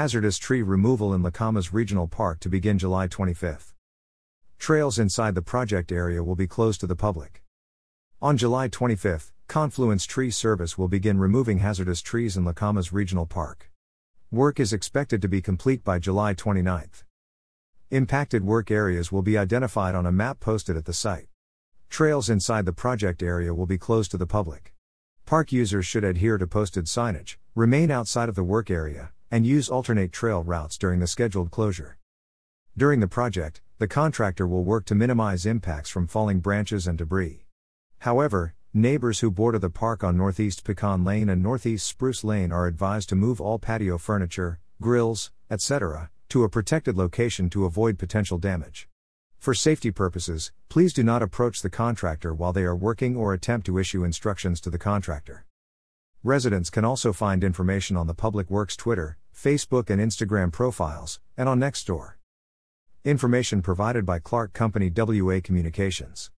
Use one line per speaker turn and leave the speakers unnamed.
Hazardous tree removal in Lacamas Regional Park to begin July 25. Trails inside the project area will be closed to the public. On July 25, Confluence Tree Service will begin removing hazardous trees in Lacamas Regional Park. Work is expected to be complete by July 29. Impacted work areas will be identified on a map posted at the site. Trails inside the project area will be closed to the public. Park users should adhere to posted signage, remain outside of the work area, and use alternate trail routes during the scheduled closure. During the project, the contractor will work to minimize impacts from falling branches and debris. However, neighbors who border the park on Northeast Pecan Lane and Northeast Spruce Lane are advised to move all patio furniture, grills, etc., to a protected location to avoid potential damage. For safety purposes, please do not approach the contractor while they are working or attempt to issue instructions to the contractor. Residents can also find information on the Public Works Twitter, Facebook, and Instagram profiles, and on Nextdoor. Information provided by Clark County WA Communications.